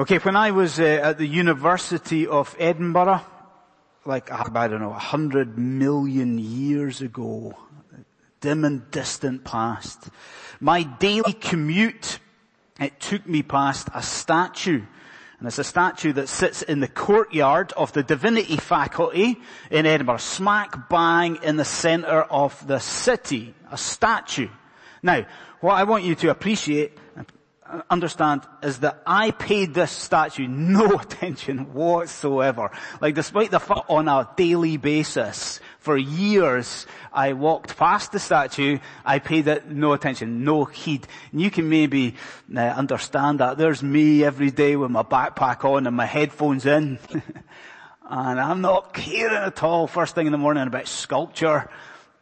Okay, when I was uh, at the University of Edinburgh, like, I don't know, a hundred million years ago, dim and distant past, my daily commute, it took me past a statue. And it's a statue that sits in the courtyard of the Divinity Faculty in Edinburgh, smack bang in the centre of the city. A statue. Now, what I want you to appreciate understand is that I paid this statue no attention whatsoever. Like despite the fact on a daily basis, for years, I walked past the statue, I paid it no attention, no heed. And you can maybe uh, understand that. There's me every day with my backpack on and my headphones in. and I'm not caring at all first thing in the morning about sculpture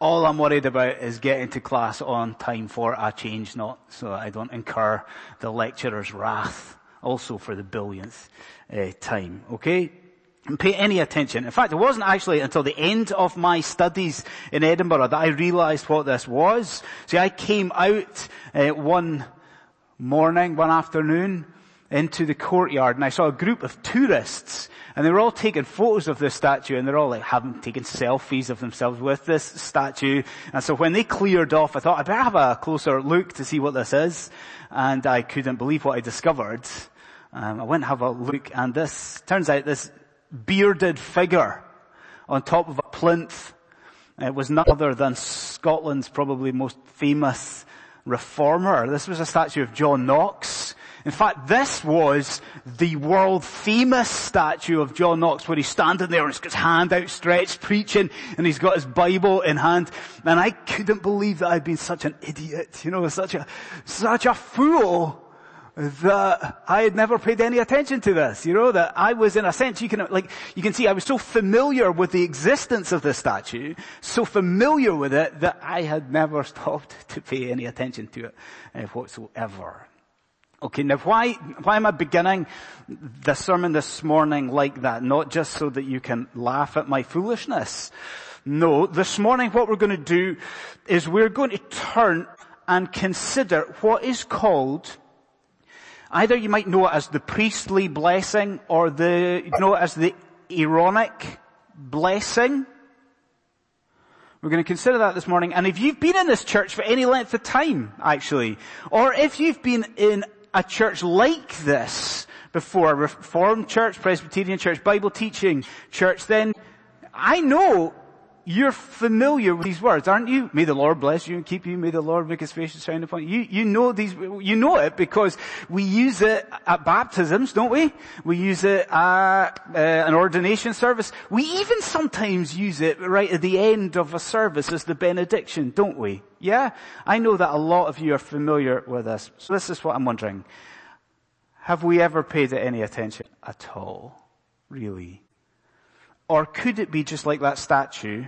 all I'm worried about is getting to class on time for a change not so I don't incur the lecturer's wrath also for the billionth uh, time. Okay? And pay any attention. In fact, it wasn't actually until the end of my studies in Edinburgh that I realized what this was. See, I came out uh, one morning, one afternoon, into the courtyard and I saw a group of tourists and they were all taking photos of this statue and they're all like having taken selfies of themselves with this statue. And so when they cleared off, I thought I better have a closer look to see what this is. And I couldn't believe what I discovered. Um, I went and have a look and this turns out this bearded figure on top of a plinth it was none other than Scotland's probably most famous reformer. This was a statue of John Knox. In fact, this was the world famous statue of John Knox where he's standing there and he's got his hand outstretched preaching and he's got his Bible in hand. And I couldn't believe that I'd been such an idiot, you know, such a, such a fool that I had never paid any attention to this, you know, that I was in a sense, you can, like, you can see I was so familiar with the existence of this statue, so familiar with it that I had never stopped to pay any attention to it uh, whatsoever. Okay, now why, why am I beginning the sermon this morning like that? Not just so that you can laugh at my foolishness. No, this morning what we're going to do is we're going to turn and consider what is called, either you might know it as the priestly blessing or the, you know it as the Aaronic blessing. We're going to consider that this morning. And if you've been in this church for any length of time, actually, or if you've been in a church like this before, a Reformed church, Presbyterian church, Bible teaching church, then I know you're familiar with these words, aren't you? May the Lord bless you and keep you. May the Lord make his face to shine upon you. You know these, you know it because we use it at baptisms, don't we? We use it at uh, an ordination service. We even sometimes use it right at the end of a service as the benediction, don't we? Yeah? I know that a lot of you are familiar with this. So this is what I'm wondering. Have we ever paid it any attention at all? Really? Or could it be just like that statue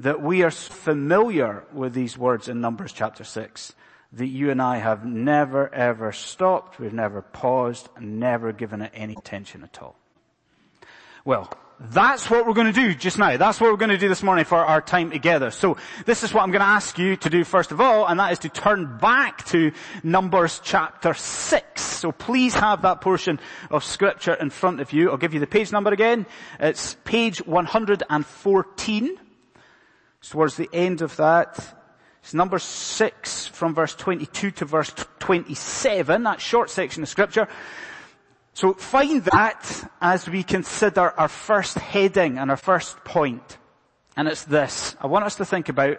that we are familiar with these words in Numbers chapter 6, that you and I have never ever stopped, we've never paused, never given it any attention at all. Well, that's what we're going to do just now. That's what we're going to do this morning for our time together. So this is what I'm going to ask you to do first of all, and that is to turn back to Numbers chapter 6. So please have that portion of scripture in front of you. I'll give you the page number again. It's page 114 towards the end of that. It's number six from verse 22 to verse 27, that short section of scripture. So find that as we consider our first heading and our first point. And it's this. I want us to think about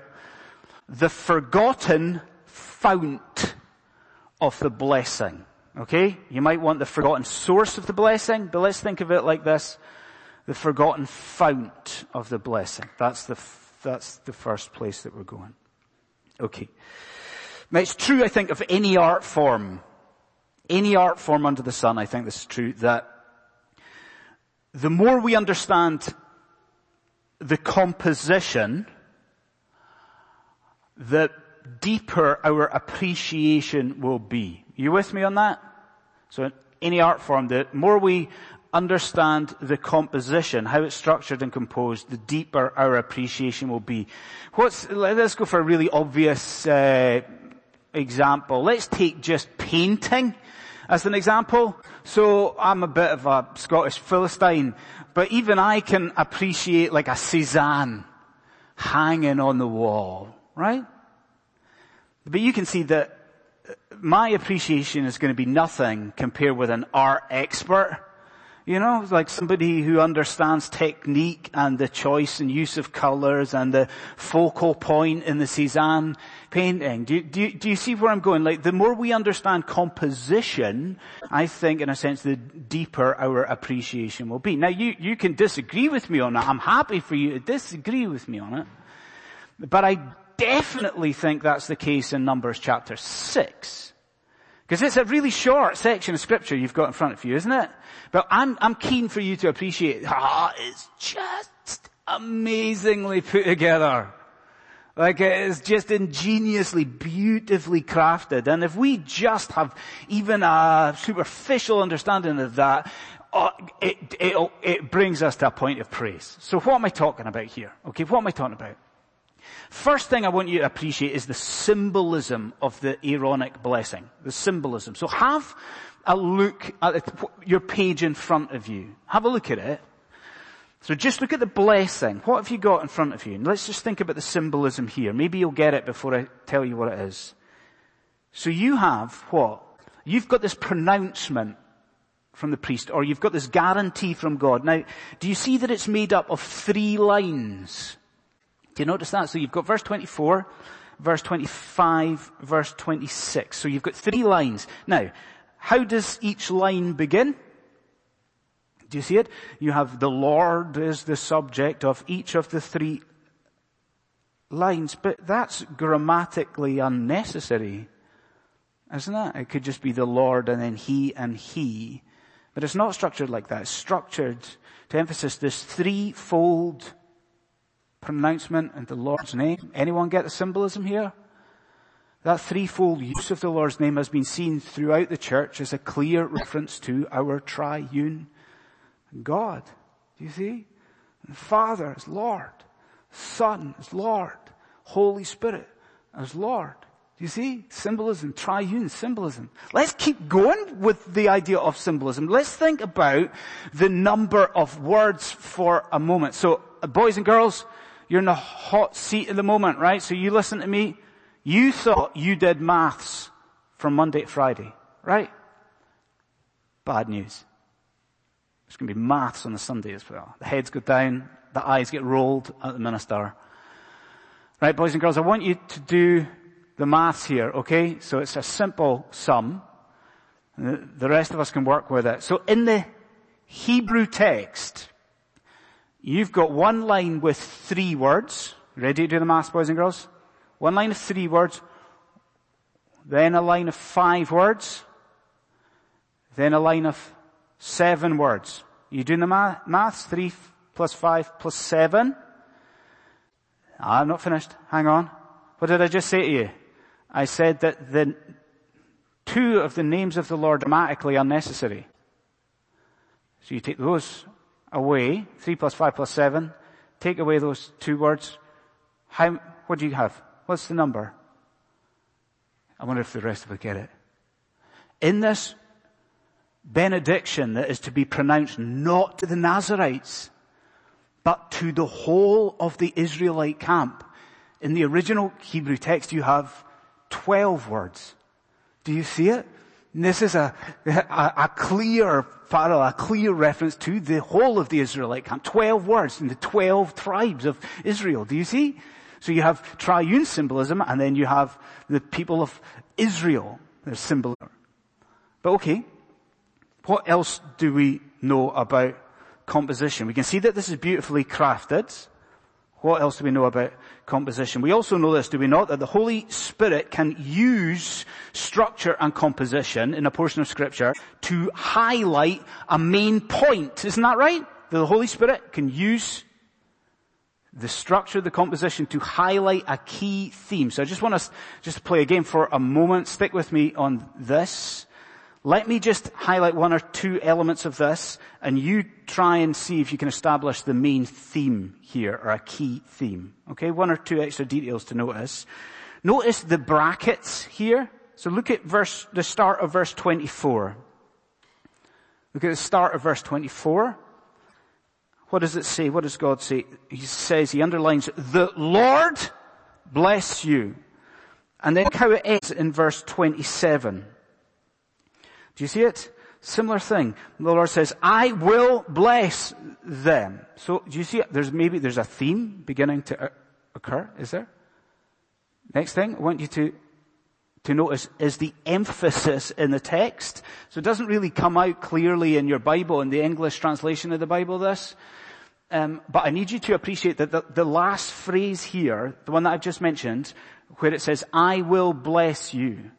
the forgotten fount of the blessing. Okay? You might want the forgotten source of the blessing, but let's think of it like this. The forgotten fount of the blessing. That's the that's the first place that we're going. Okay. Now it's true, I think, of any art form, any art form under the sun, I think this is true, that the more we understand the composition, the deeper our appreciation will be. You with me on that? So any art form, the more we understand the composition, how it's structured and composed, the deeper our appreciation will be. What's, let's go for a really obvious uh, example. Let's take just painting as an example. so I'm a bit of a Scottish Philistine, but even I can appreciate like a Cezanne hanging on the wall, right? But you can see that my appreciation is going to be nothing compared with an art expert you know, like somebody who understands technique and the choice and use of colors and the focal point in the Cezanne painting. Do you, do, do you see where I'm going? Like the more we understand composition, I think in a sense the deeper our appreciation will be. Now you, you can disagree with me on that. I'm happy for you to disagree with me on it. But I definitely think that's the case in Numbers chapter 6. Because it's a really short section of scripture you've got in front of you, isn't it? But I'm, I'm keen for you to appreciate, ah, it's just amazingly put together. Like it's just ingeniously, beautifully crafted. And if we just have even a superficial understanding of that, uh, it, it, it brings us to a point of praise. So what am I talking about here? Okay, what am I talking about? First thing I want you to appreciate is the symbolism of the Aaronic blessing. The symbolism. So have a look at your page in front of you. Have a look at it. So just look at the blessing. What have you got in front of you? And let's just think about the symbolism here. Maybe you'll get it before I tell you what it is. So you have what? You've got this pronouncement from the priest, or you've got this guarantee from God. Now, do you see that it's made up of three lines? Do you notice that? So you've got verse 24, verse 25, verse 26. So you've got three lines. Now, how does each line begin? Do you see it? You have the Lord is the subject of each of the three lines, but that's grammatically unnecessary, isn't it? It could just be the Lord and then He and He. But it's not structured like that. It's structured to emphasize this threefold pronouncement in the Lord's name. Anyone get the symbolism here? That threefold use of the Lord's name has been seen throughout the church as a clear reference to our triune God. Do you see? The Father as Lord. Son as Lord. Holy Spirit as Lord. Do you see? Symbolism, triune symbolism. Let's keep going with the idea of symbolism. Let's think about the number of words for a moment. So, boys and girls, you're in a hot seat at the moment, right? So you listen to me. You thought you did maths from Monday to Friday, right? Bad news. There's going to be maths on the Sunday as well. The heads go down, the eyes get rolled at the minister. Right, boys and girls, I want you to do the maths here, okay? So it's a simple sum. The rest of us can work with it. So in the Hebrew text, You've got one line with three words. Ready to do the math, boys and girls? One line of three words, then a line of five words, then a line of seven words. You doing the math? Maths? Three plus five plus seven? Ah, I'm not finished. Hang on. What did I just say to you? I said that the two of the names of the Lord are grammatically unnecessary. So you take those away, 3 plus 5 plus 7, take away those two words, how, what do you have? What's the number? I wonder if the rest of us get it. In this benediction that is to be pronounced not to the Nazarites, but to the whole of the Israelite camp. In the original Hebrew text you have 12 words. Do you see it? And this is a, a, a clear parallel, a clear reference to the whole of the Israelite camp. Twelve words in the twelve tribes of Israel. Do you see? So you have triune symbolism and then you have the people of Israel. There's symbolism. But okay. What else do we know about composition? We can see that this is beautifully crafted. What else do we know about composition? We also know this, do we not? That the Holy Spirit can use structure and composition in a portion of scripture to highlight a main point. Isn't that right? The Holy Spirit can use the structure, the composition to highlight a key theme. So I just want to just play a game for a moment. Stick with me on this. Let me just highlight one or two elements of this and you try and see if you can establish the main theme here or a key theme. Okay, one or two extra details to notice. Notice the brackets here. So look at verse, the start of verse 24. Look at the start of verse 24. What does it say? What does God say? He says, he underlines, the Lord bless you. And then how it ends in verse 27. Do you see it? Similar thing. The Lord says, I will bless them. So do you see it? There's maybe, there's a theme beginning to occur, is there? Next thing, I want you to, to notice is the emphasis in the text. So it doesn't really come out clearly in your Bible, in the English translation of the Bible, this. Um, but I need you to appreciate that the, the last phrase here, the one that I've just mentioned, where it says, I will bless you.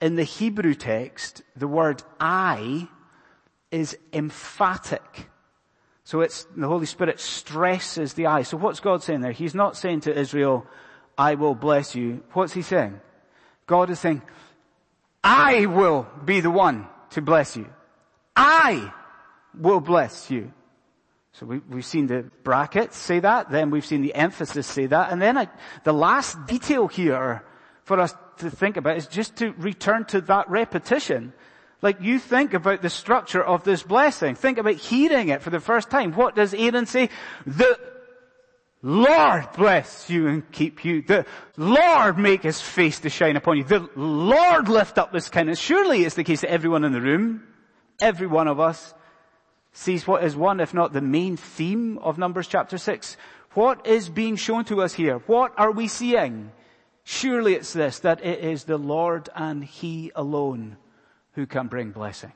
In the Hebrew text, the word I is emphatic. So it's, the Holy Spirit stresses the I. So what's God saying there? He's not saying to Israel, I will bless you. What's he saying? God is saying, I will be the one to bless you. I will bless you. So we, have seen the brackets say that, then we've seen the emphasis say that, and then I, the last detail here for us to think about is just to return to that repetition. Like you think about the structure of this blessing. Think about hearing it for the first time. What does Aaron say? The Lord bless you and keep you. The Lord make his face to shine upon you. The Lord lift up his kindness. Surely it's the case that everyone in the room, every one of us, sees what is one, if not the main theme of Numbers chapter 6. What is being shown to us here? What are we seeing? Surely it's this, that it is the Lord and He alone who can bring blessing.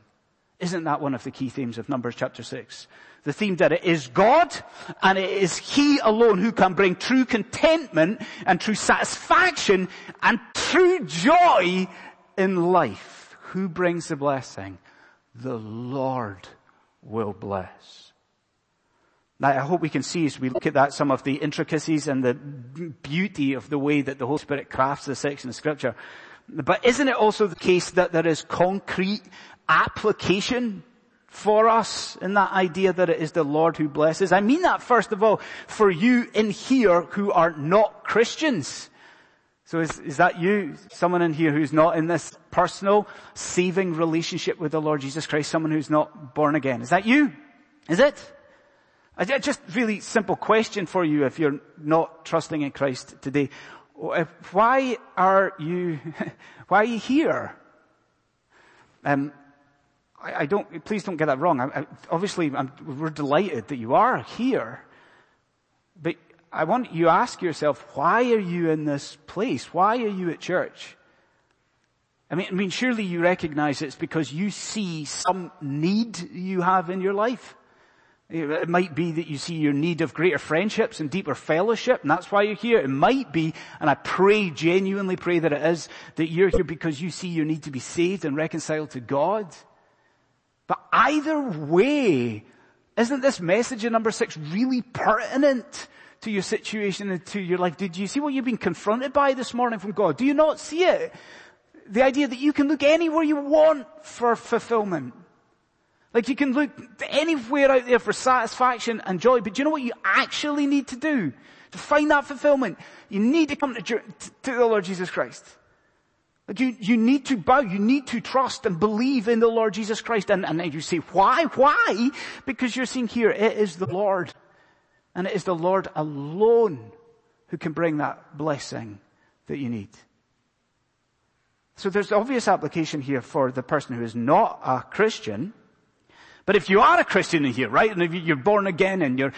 Isn't that one of the key themes of Numbers chapter 6? The theme that it is God and it is He alone who can bring true contentment and true satisfaction and true joy in life. Who brings the blessing? The Lord will bless. Now I hope we can see as we look at that some of the intricacies and the beauty of the way that the Holy Spirit crafts this section of scripture. But isn't it also the case that there is concrete application for us in that idea that it is the Lord who blesses? I mean that first of all for you in here who are not Christians. So is, is that you? Someone in here who's not in this personal, saving relationship with the Lord Jesus Christ? Someone who's not born again? Is that you? Is it? A just really simple question for you if you're not trusting in Christ today. Why are you, why are you here? Um, I, I don't, please don't get that wrong. I, I, obviously, I'm, we're delighted that you are here. But I want you to ask yourself, why are you in this place? Why are you at church? I mean, I mean, surely you recognize it's because you see some need you have in your life. It might be that you see your need of greater friendships and deeper fellowship, and that's why you're here. It might be, and I pray, genuinely pray that it is, that you're here because you see your need to be saved and reconciled to God. But either way, isn't this message in number six really pertinent to your situation and to your life. Did you see what you've been confronted by this morning from God? Do you not see it? The idea that you can look anywhere you want for fulfillment. Like you can look anywhere out there for satisfaction and joy, but do you know what you actually need to do to find that fulfillment? You need to come to, to the Lord Jesus Christ. Like you, you need to bow, you need to trust and believe in the Lord Jesus Christ. And, and you say, why? Why? Because you're seeing here, it is the Lord and it is the Lord alone who can bring that blessing that you need. So there's obvious application here for the person who is not a Christian. But if you are a Christian in here, right, and if you're born again and you're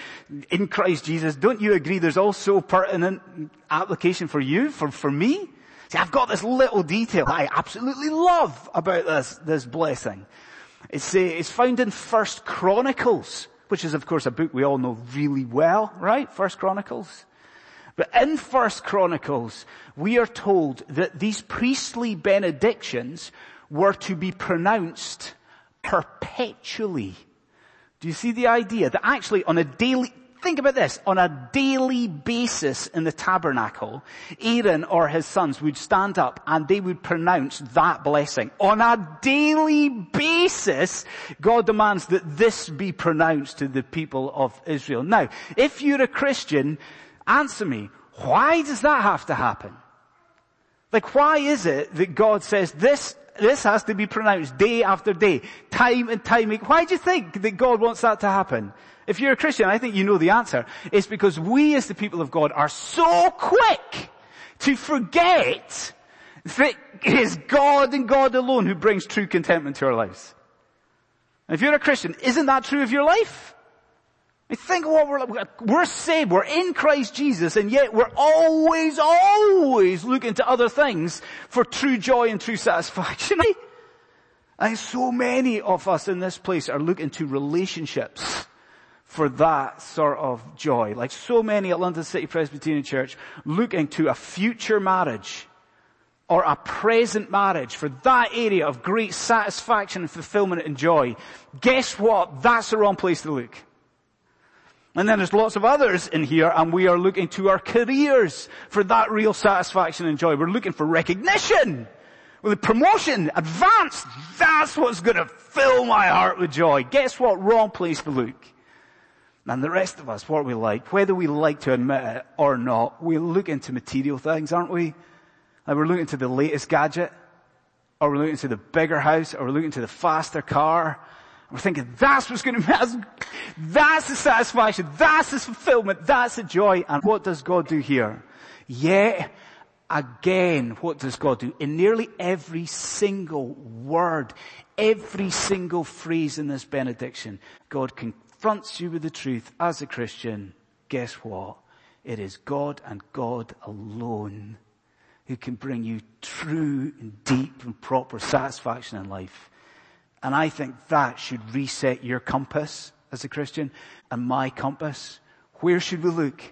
in Christ Jesus, don't you agree there's also pertinent application for you, for, for me? See, I've got this little detail I absolutely love about this, this blessing. It's, uh, it's found in First Chronicles which is of course a book we all know really well, right? First Chronicles. But in First Chronicles, we are told that these priestly benedictions were to be pronounced perpetually. Do you see the idea that actually on a daily, Think about this. On a daily basis in the tabernacle, Aaron or his sons would stand up and they would pronounce that blessing. On a daily basis, God demands that this be pronounced to the people of Israel. Now, if you're a Christian, answer me, why does that have to happen? Like why is it that God says this this has to be pronounced day after day, time and time. Why do you think that God wants that to happen? If you're a Christian, I think you know the answer. It's because we as the people of God are so quick to forget that it is God and God alone who brings true contentment to our lives. And if you're a Christian, isn't that true of your life? Think what we're like. We're saved, we're in Christ Jesus, and yet we're always, always looking to other things for true joy and true satisfaction. And so many of us in this place are looking to relationships for that sort of joy. Like so many at London City Presbyterian Church looking to a future marriage or a present marriage for that area of great satisfaction and fulfillment and joy. Guess what? That's the wrong place to look. And then there's lots of others in here and we are looking to our careers for that real satisfaction and joy. We're looking for recognition. With the promotion, advance, that's what's gonna fill my heart with joy. Guess what? Wrong place to look. And the rest of us, what we like, whether we like to admit it or not, we look into material things, aren't we? Like we're looking to the latest gadget, or we're looking to the bigger house, or we're looking to the faster car. We're thinking that's what's going to that's, that's the satisfaction, that's the fulfillment, that's the joy. And what does God do here? Yet again, what does God do? In nearly every single word, every single phrase in this benediction, God confronts you with the truth as a Christian, guess what? It is God and God alone who can bring you true and deep and proper satisfaction in life. And I think that should reset your compass as a Christian and my compass. Where should we look?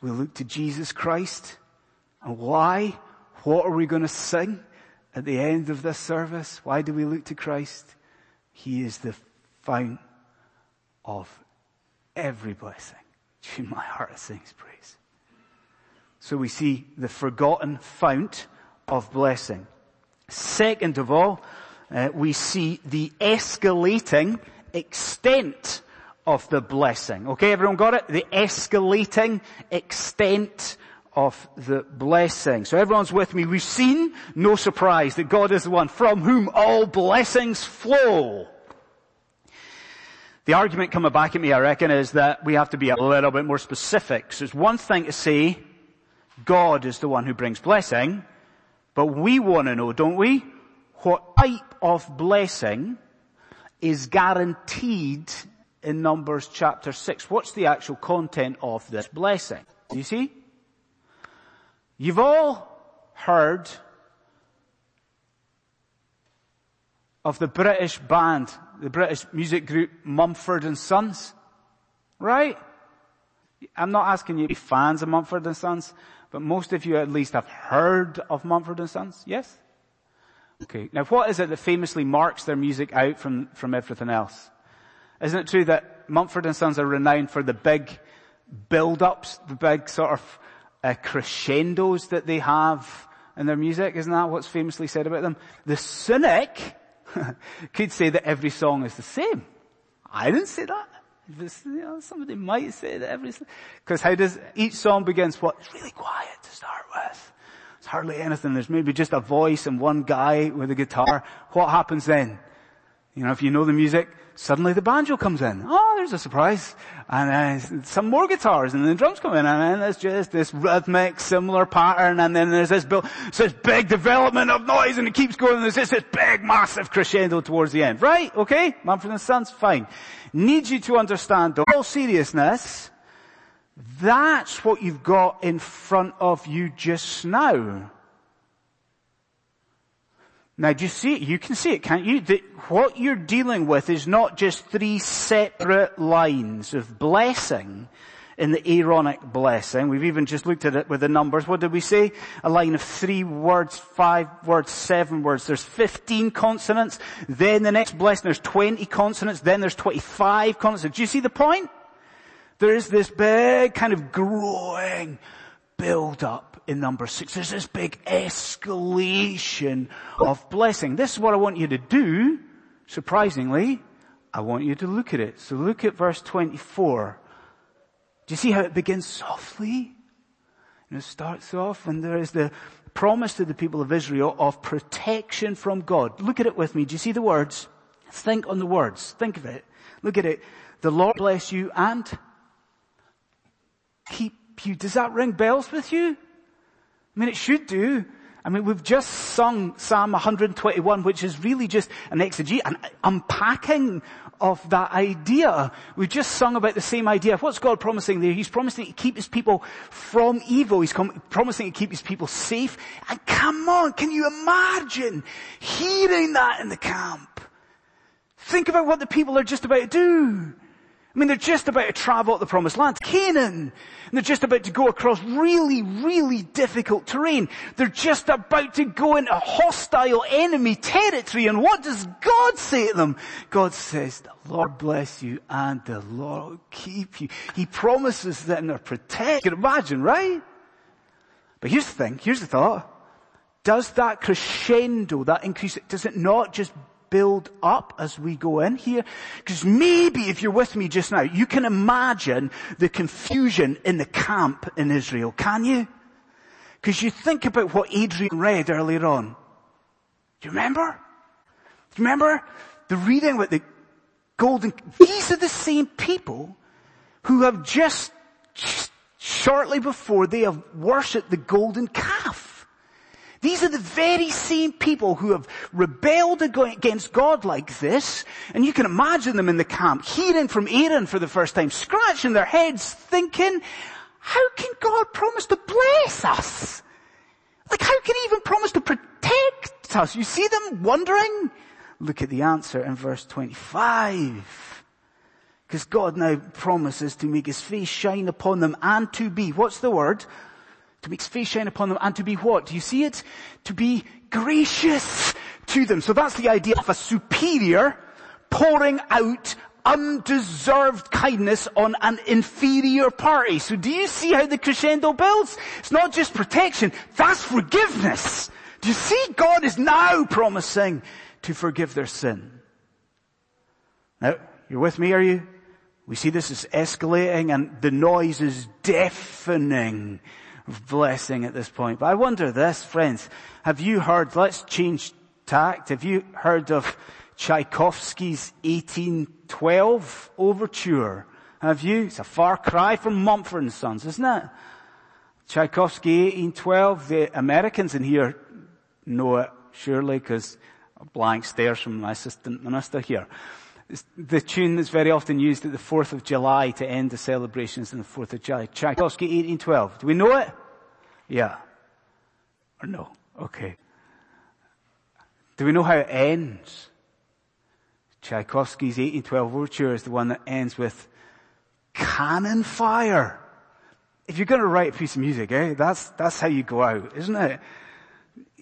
We look to Jesus Christ. And why? What are we going to sing at the end of this service? Why do we look to Christ? He is the fount of every blessing. To my heart sings praise. So we see the forgotten fount of blessing. Second of all, uh, we see the escalating extent of the blessing. Okay, everyone got it? The escalating extent of the blessing. So everyone's with me. We've seen, no surprise, that God is the one from whom all blessings flow. The argument coming back at me, I reckon, is that we have to be a little bit more specific. So it's one thing to say, God is the one who brings blessing, but we want to know, don't we, what type of blessing is guaranteed in Numbers chapter 6. What's the actual content of this blessing? Do you see? You've all heard of the British band the British music group Mumford and Sons. Right? I'm not asking you to be fans of Mumford and Sons, but most of you at least have heard of Mumford and Sons. Yes? Okay. Now what is it that famously marks their music out from, from everything else? Isn't it true that Mumford and Sons are renowned for the big build-ups, the big sort of uh, crescendos that they have in their music? Isn't that what's famously said about them? The cynic could say that every song is the same. I didn't say that. This, you know, somebody might say that every, because how does, each song begins what? It's really quiet to start with. It's hardly anything. There's maybe just a voice and one guy with a guitar. What happens then? You know, if you know the music, suddenly the banjo comes in. Oh, there's a surprise. And uh, some more guitars and then the drums come in and then there's just this rhythmic, similar pattern and then there's this, build, this big development of noise and it keeps going and there's just this big massive crescendo towards the end. Right? Okay? Mumford and Sons? Fine. Need you to understand the whole seriousness. That's what you've got in front of you just now. Now do you see it? You can see it, can't you? That what you're dealing with is not just three separate lines of blessing in the Aaronic blessing. We've even just looked at it with the numbers. What did we say? A line of three words, five words, seven words. There's 15 consonants. Then the next blessing, there's 20 consonants. Then there's 25 consonants. Do you see the point? There is this big kind of growing build up in number six. There's this big escalation of blessing. This is what I want you to do. Surprisingly, I want you to look at it. So look at verse 24. Do you see how it begins softly? And it starts off and there is the promise to the people of Israel of protection from God. Look at it with me. Do you see the words? Think on the words. Think of it. Look at it. The Lord bless you and keep you. Does that ring bells with you? I mean, it should do. I mean, we've just sung Psalm 121, which is really just an exegete, an unpacking of that idea. We've just sung about the same idea. What's God promising there? He's promising to keep his people from evil. He's promising to keep his people safe. And come on, can you imagine hearing that in the camp? Think about what the people are just about to do. I mean, they're just about to travel the promised land, Canaan. And they're just about to go across really, really difficult terrain. They're just about to go into hostile enemy territory. And what does God say to them? God says, the Lord bless you and the Lord keep you. He promises them they're protected. You can imagine, right? But here's the thing, here's the thought. Does that crescendo, that increase, does it not just build up as we go in here? Because maybe if you're with me just now, you can imagine the confusion in the camp in Israel, can you? Because you think about what Adrian read earlier on. Do you remember? Do you remember the reading with the golden, these are the same people who have just, just shortly before they have worshipped the golden calf. These are the very same people who have rebelled against God like this, and you can imagine them in the camp, hearing from Aaron for the first time, scratching their heads, thinking, how can God promise to bless us? Like how can he even promise to protect us? You see them wondering? Look at the answer in verse 25. Because God now promises to make his face shine upon them and to be, what's the word? To make his face shine upon them and to be what? Do you see it? To be gracious to them. So that's the idea of a superior pouring out undeserved kindness on an inferior party. So do you see how the crescendo builds? It's not just protection, that's forgiveness. Do you see God is now promising to forgive their sin? Now, you're with me, are you? We see this is escalating and the noise is deafening blessing at this point. But I wonder this, friends, have you heard, let's change tact, have you heard of Tchaikovsky's 1812 overture? Have you? It's a far cry from Mumford and Sons, isn't it? Tchaikovsky 1812, the Americans in here know it surely because blank stares from my assistant minister here. It's the tune that's very often used at the 4th of July to end the celebrations on the 4th of July. Tchaikovsky 1812. Do we know it? Yeah. Or no? Okay. Do we know how it ends? Tchaikovsky's 1812 overture is the one that ends with cannon fire. If you're going to write a piece of music, eh, that's, that's how you go out, isn't it?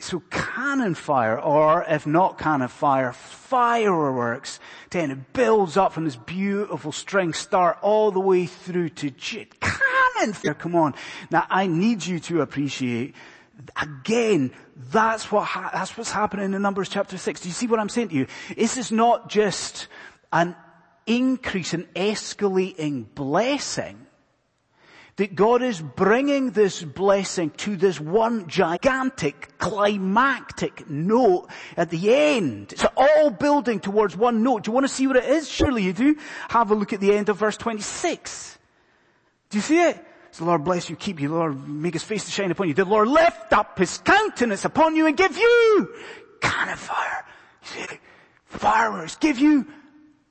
So cannon fire, or if not cannon fire, fireworks, then it builds up from this beautiful string start all the way through to cannon fire. Come on. Now I need you to appreciate Again, that's what, ha- that's what's happening in Numbers chapter 6. Do you see what I'm saying to you? This is not just an increase an escalating blessing that God is bringing this blessing to this one gigantic climactic note at the end. It's all building towards one note. Do you want to see what it is? Surely you do. Have a look at the end of verse 26. Do you see it? So the Lord bless you, keep you, Lord make his face to shine upon you. The Lord lift up his countenance upon you and give you kind of fire. Fireworks, give you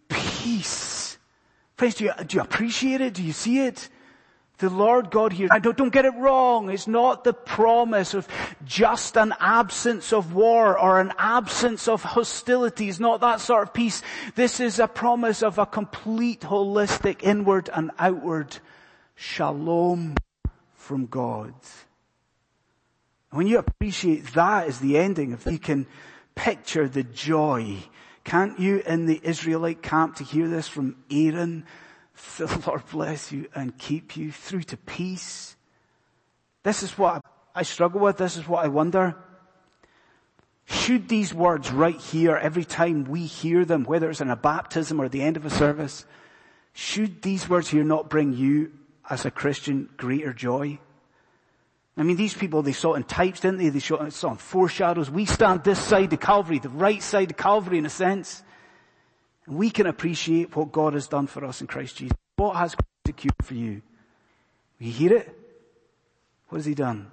peace. Friends, do you, do you appreciate it? Do you see it? The Lord God here, I don't, get it wrong, it's not the promise of just an absence of war or an absence of hostilities, not that sort of peace. This is a promise of a complete holistic inward and outward shalom from God. When you appreciate that the ending, if you can picture the joy, can't you in the Israelite camp to hear this from Aaron? The Lord bless you and keep you through to peace. This is what I struggle with. This is what I wonder. Should these words right here, every time we hear them, whether it's in a baptism or the end of a service, should these words here not bring you as a Christian greater joy? I mean, these people, they saw it in types, didn't they? They saw it in foreshadows. We stand this side of Calvary, the right side of Calvary in a sense. And we can appreciate what God has done for us in Christ Jesus. What has Christ secured for you? You hear it? What has He done?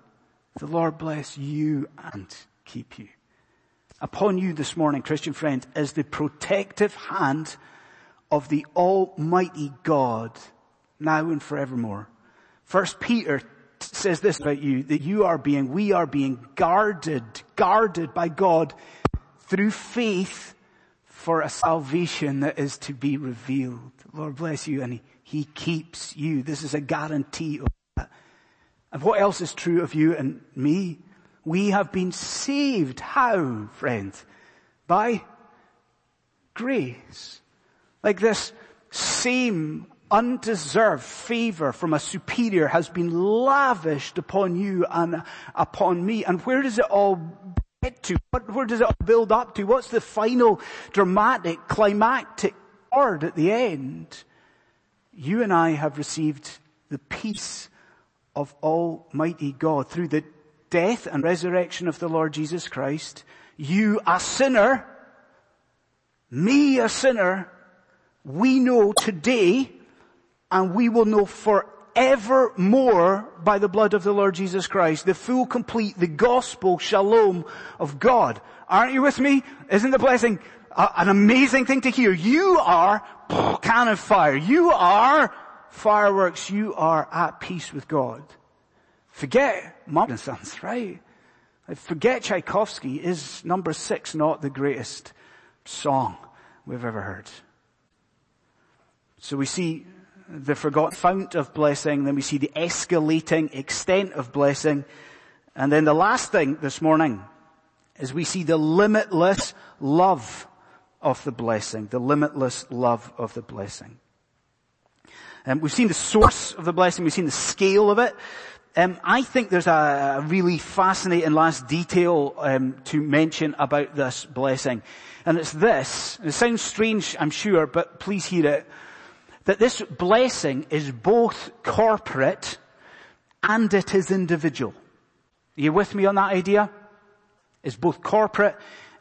The Lord bless you and keep you. Upon you this morning, Christian friends, is the protective hand of the Almighty God, now and forevermore. First Peter says this about you, that you are being, we are being guarded, guarded by God through faith for a salvation that is to be revealed. Lord bless you and he, keeps you. This is a guarantee of that. And what else is true of you and me? We have been saved. How, friends? By grace. Like this same undeserved favor from a superior has been lavished upon you and upon me. And where does it all to? What, where does it all build up to? What's the final dramatic, climactic word at the end? You and I have received the peace of Almighty God through the death and resurrection of the Lord Jesus Christ. You a sinner, me a sinner, we know today and we will know forevermore by the blood of the Lord Jesus Christ, the full, complete, the gospel shalom of God. Aren't you with me? Isn't the blessing uh, an amazing thing to hear? You are can of fire. You are fireworks. You are at peace with God. Forget Sons, right? Forget Tchaikovsky. Is number six not the greatest song we've ever heard? So we see the forgotten fount of blessing, then we see the escalating extent of blessing, and then the last thing this morning is we see the limitless love of the blessing, the limitless love of the blessing. Um, we've seen the source of the blessing, we've seen the scale of it. Um, I think there's a, a, really fascinating last detail um, to mention about this blessing, and it's this. It sounds strange, I'm sure, but please hear it that this blessing is both corporate and it is individual. Are you with me on that idea? It's both corporate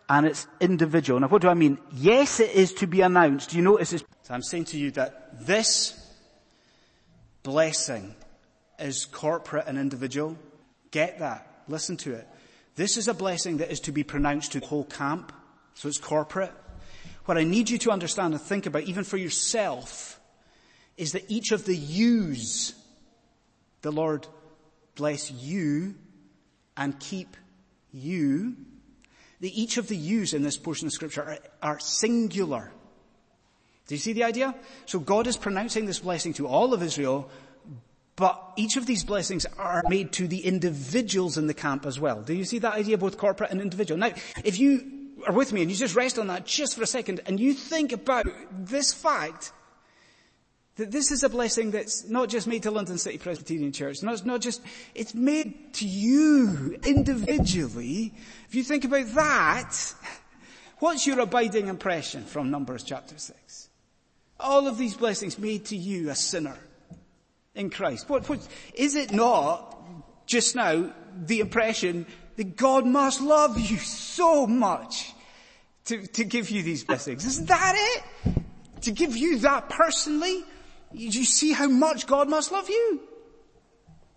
and it's individual. Now what do I mean? Yes, it is to be announced. Do you notice this? So I'm saying to you that this blessing is corporate and individual. Get that. Listen to it. This is a blessing that is to be pronounced to the whole camp. So it's corporate. What I need you to understand and think about, even for yourself, is that each of the yous, the Lord bless you and keep you, that each of the yous in this portion of scripture are, are singular. Do you see the idea? So God is pronouncing this blessing to all of Israel, but each of these blessings are made to the individuals in the camp as well. Do you see that idea, both corporate and individual? Now, if you are with me and you just rest on that just for a second and you think about this fact, that this is a blessing that's not just made to London City Presbyterian Church. Not, not just, it's made to you individually. If you think about that, what's your abiding impression from Numbers chapter 6? All of these blessings made to you, a sinner, in Christ. What, what, is it not just now the impression that God must love you so much to, to give you these blessings? Isn't that it? To give you that personally? Do you see how much God must love you?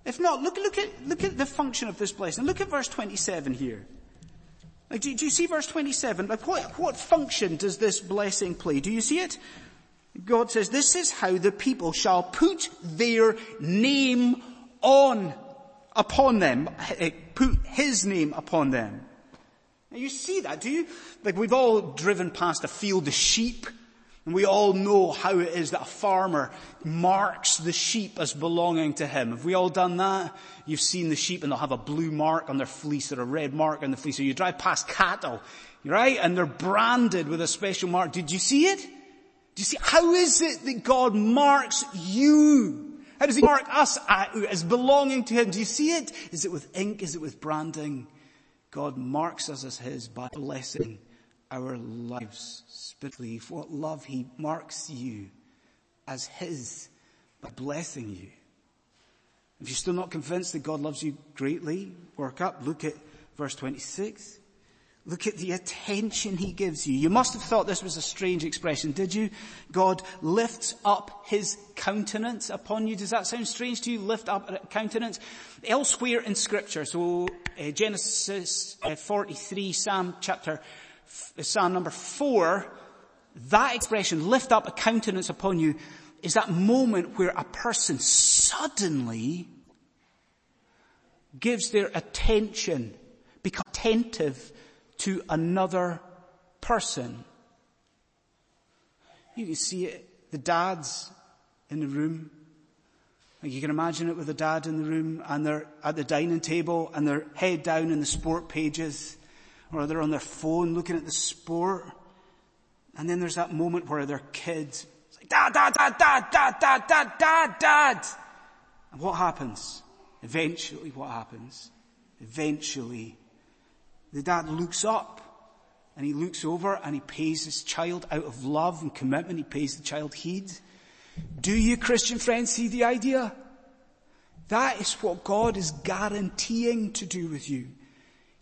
If not, look, look at, look at the function of this blessing. Look at verse 27 here. Like, do, do you see verse 27? Like, what, what function does this blessing play? Do you see it? God says, this is how the people shall put their name on, upon them, eh, put his name upon them. Now you see that, do you? Like we've all driven past a field of sheep and we all know how it is that a farmer marks the sheep as belonging to him. Have we all done that? You've seen the sheep and they'll have a blue mark on their fleece or a red mark on the fleece. Or you drive past cattle, right? And they're branded with a special mark. Did you see it? Do you see, how is it that God marks you? How does he mark us as belonging to him? Do you see it? Is it with ink? Is it with branding? God marks us as his by blessing our lives spiritually, what love he marks you as his by blessing you. If you're still not convinced that God loves you greatly, work up, look at verse 26. Look at the attention he gives you. You must have thought this was a strange expression, did you? God lifts up his countenance upon you. Does that sound strange to you? Lift up a countenance? Elsewhere in scripture, so uh, Genesis uh, 43, Psalm chapter, Psalm number 4, that expression, lift up a countenance upon you, is that moment where a person suddenly gives their attention, become attentive to another person. You can see it, the dads in the room. Like you can imagine it with the dad in the room and they're at the dining table and they're head down in the sport pages or they're on their phone looking at the sport. And then there's that moment where their kids, it's like, dad, dad, dad, dad, dad, dad, dad, dad, dad. And what happens? Eventually what happens? Eventually the dad looks up and he looks over and he pays his child out of love and commitment. He pays the child heed. Do you Christian friends see the idea? That is what God is guaranteeing to do with you.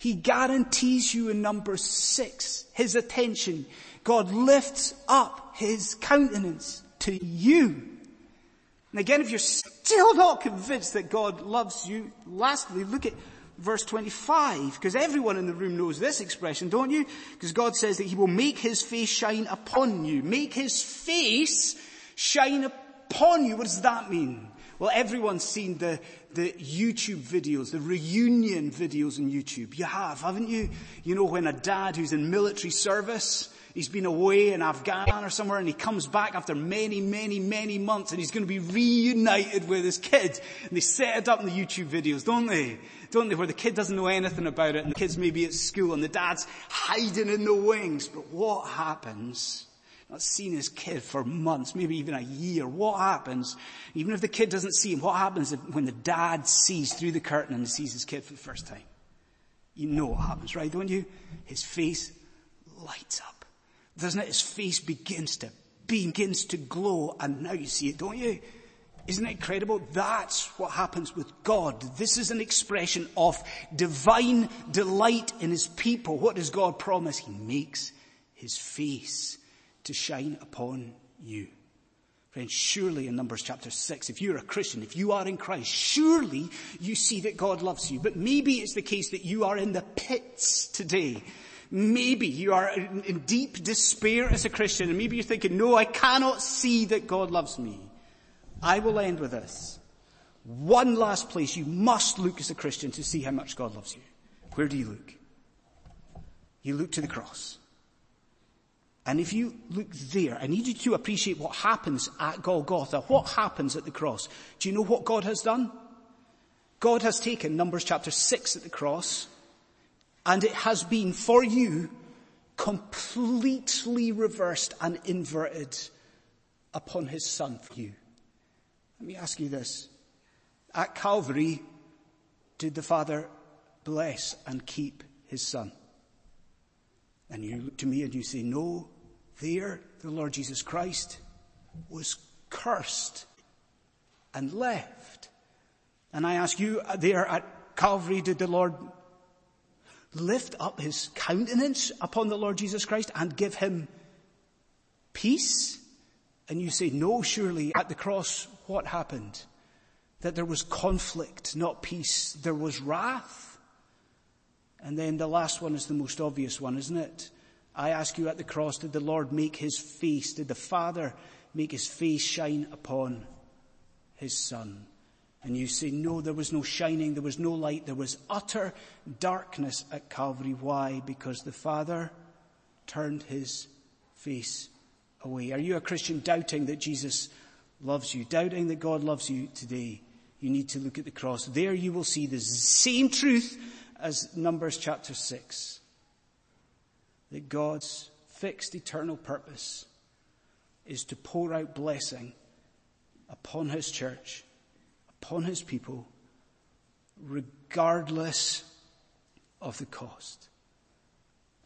He guarantees you in number six, his attention. God lifts up his countenance to you. And again, if you're still not convinced that God loves you, lastly, look at verse 25, because everyone in the room knows this expression, don't you? Because God says that He will make His face shine upon you. Make His face shine upon you. What does that mean? Well, everyone's seen the, the YouTube videos, the reunion videos on YouTube. You have, haven't you? You know, when a dad who's in military service He's been away in Afghanistan or somewhere and he comes back after many, many, many months and he's going to be reunited with his kid. And they set it up in the YouTube videos, don't they? Don't they? Where the kid doesn't know anything about it and the kid's maybe at school and the dad's hiding in the wings. But what happens? Not seen his kid for months, maybe even a year. What happens? Even if the kid doesn't see him, what happens when the dad sees through the curtain and sees his kid for the first time? You know what happens, right? Don't you? His face lights up. Doesn't it? His face begins to begins to glow, and now you see it, don't you? Isn't it incredible? That's what happens with God. This is an expression of divine delight in His people. What does God promise? He makes His face to shine upon you. Friends, surely in Numbers chapter 6, if you're a Christian, if you are in Christ, surely you see that God loves you. But maybe it's the case that you are in the pits today Maybe you are in deep despair as a Christian and maybe you're thinking, no, I cannot see that God loves me. I will end with this. One last place you must look as a Christian to see how much God loves you. Where do you look? You look to the cross. And if you look there, I need you to appreciate what happens at Golgotha. What happens at the cross? Do you know what God has done? God has taken Numbers chapter 6 at the cross and it has been for you completely reversed and inverted upon his son for you. Let me ask you this. At Calvary, did the Father bless and keep his son? And you look to me and you say, no, there the Lord Jesus Christ was cursed and left. And I ask you, uh, there at Calvary, did the Lord lift up his countenance upon the Lord Jesus Christ and give him peace? And you say, no, surely at the cross, what happened? That there was conflict, not peace. There was wrath. And then the last one is the most obvious one, isn't it? I ask you at the cross, did the Lord make his face, did the Father make his face shine upon his Son? And you say, no, there was no shining, there was no light, there was utter darkness at Calvary. Why? Because the Father turned his face away. Are you a Christian doubting that Jesus loves you? Doubting that God loves you today? You need to look at the cross. There you will see the same truth as Numbers chapter 6. That God's fixed eternal purpose is to pour out blessing upon His church upon his people regardless of the cost.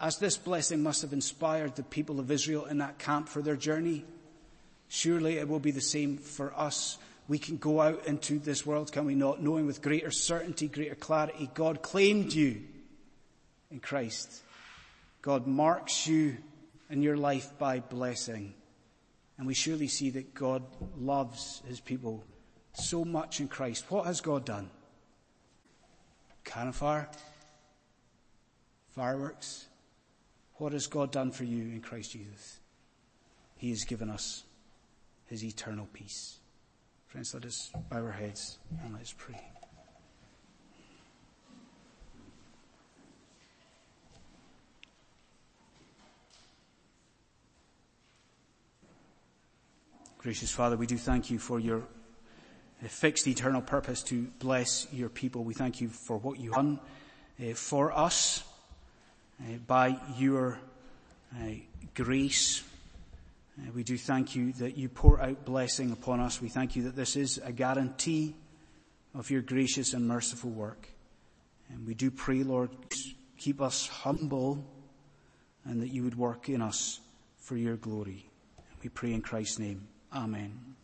As this blessing must have inspired the people of Israel in that camp for their journey, surely it will be the same for us we can go out into this world, can we not, knowing with greater certainty, greater clarity, God claimed you in Christ. God marks you in your life by blessing. And we surely see that God loves his people so much in Christ. What has God done? Cannon fire? Fireworks? What has God done for you in Christ Jesus? He has given us his eternal peace. Friends, let us bow our heads and let's pray. Gracious Father, we do thank you for your fixed eternal purpose to bless your people. We thank you for what you've done uh, for us uh, by your uh, grace. We do thank you that you pour out blessing upon us. We thank you that this is a guarantee of your gracious and merciful work. And we do pray, Lord, keep us humble and that you would work in us for your glory. We pray in Christ's name. Amen.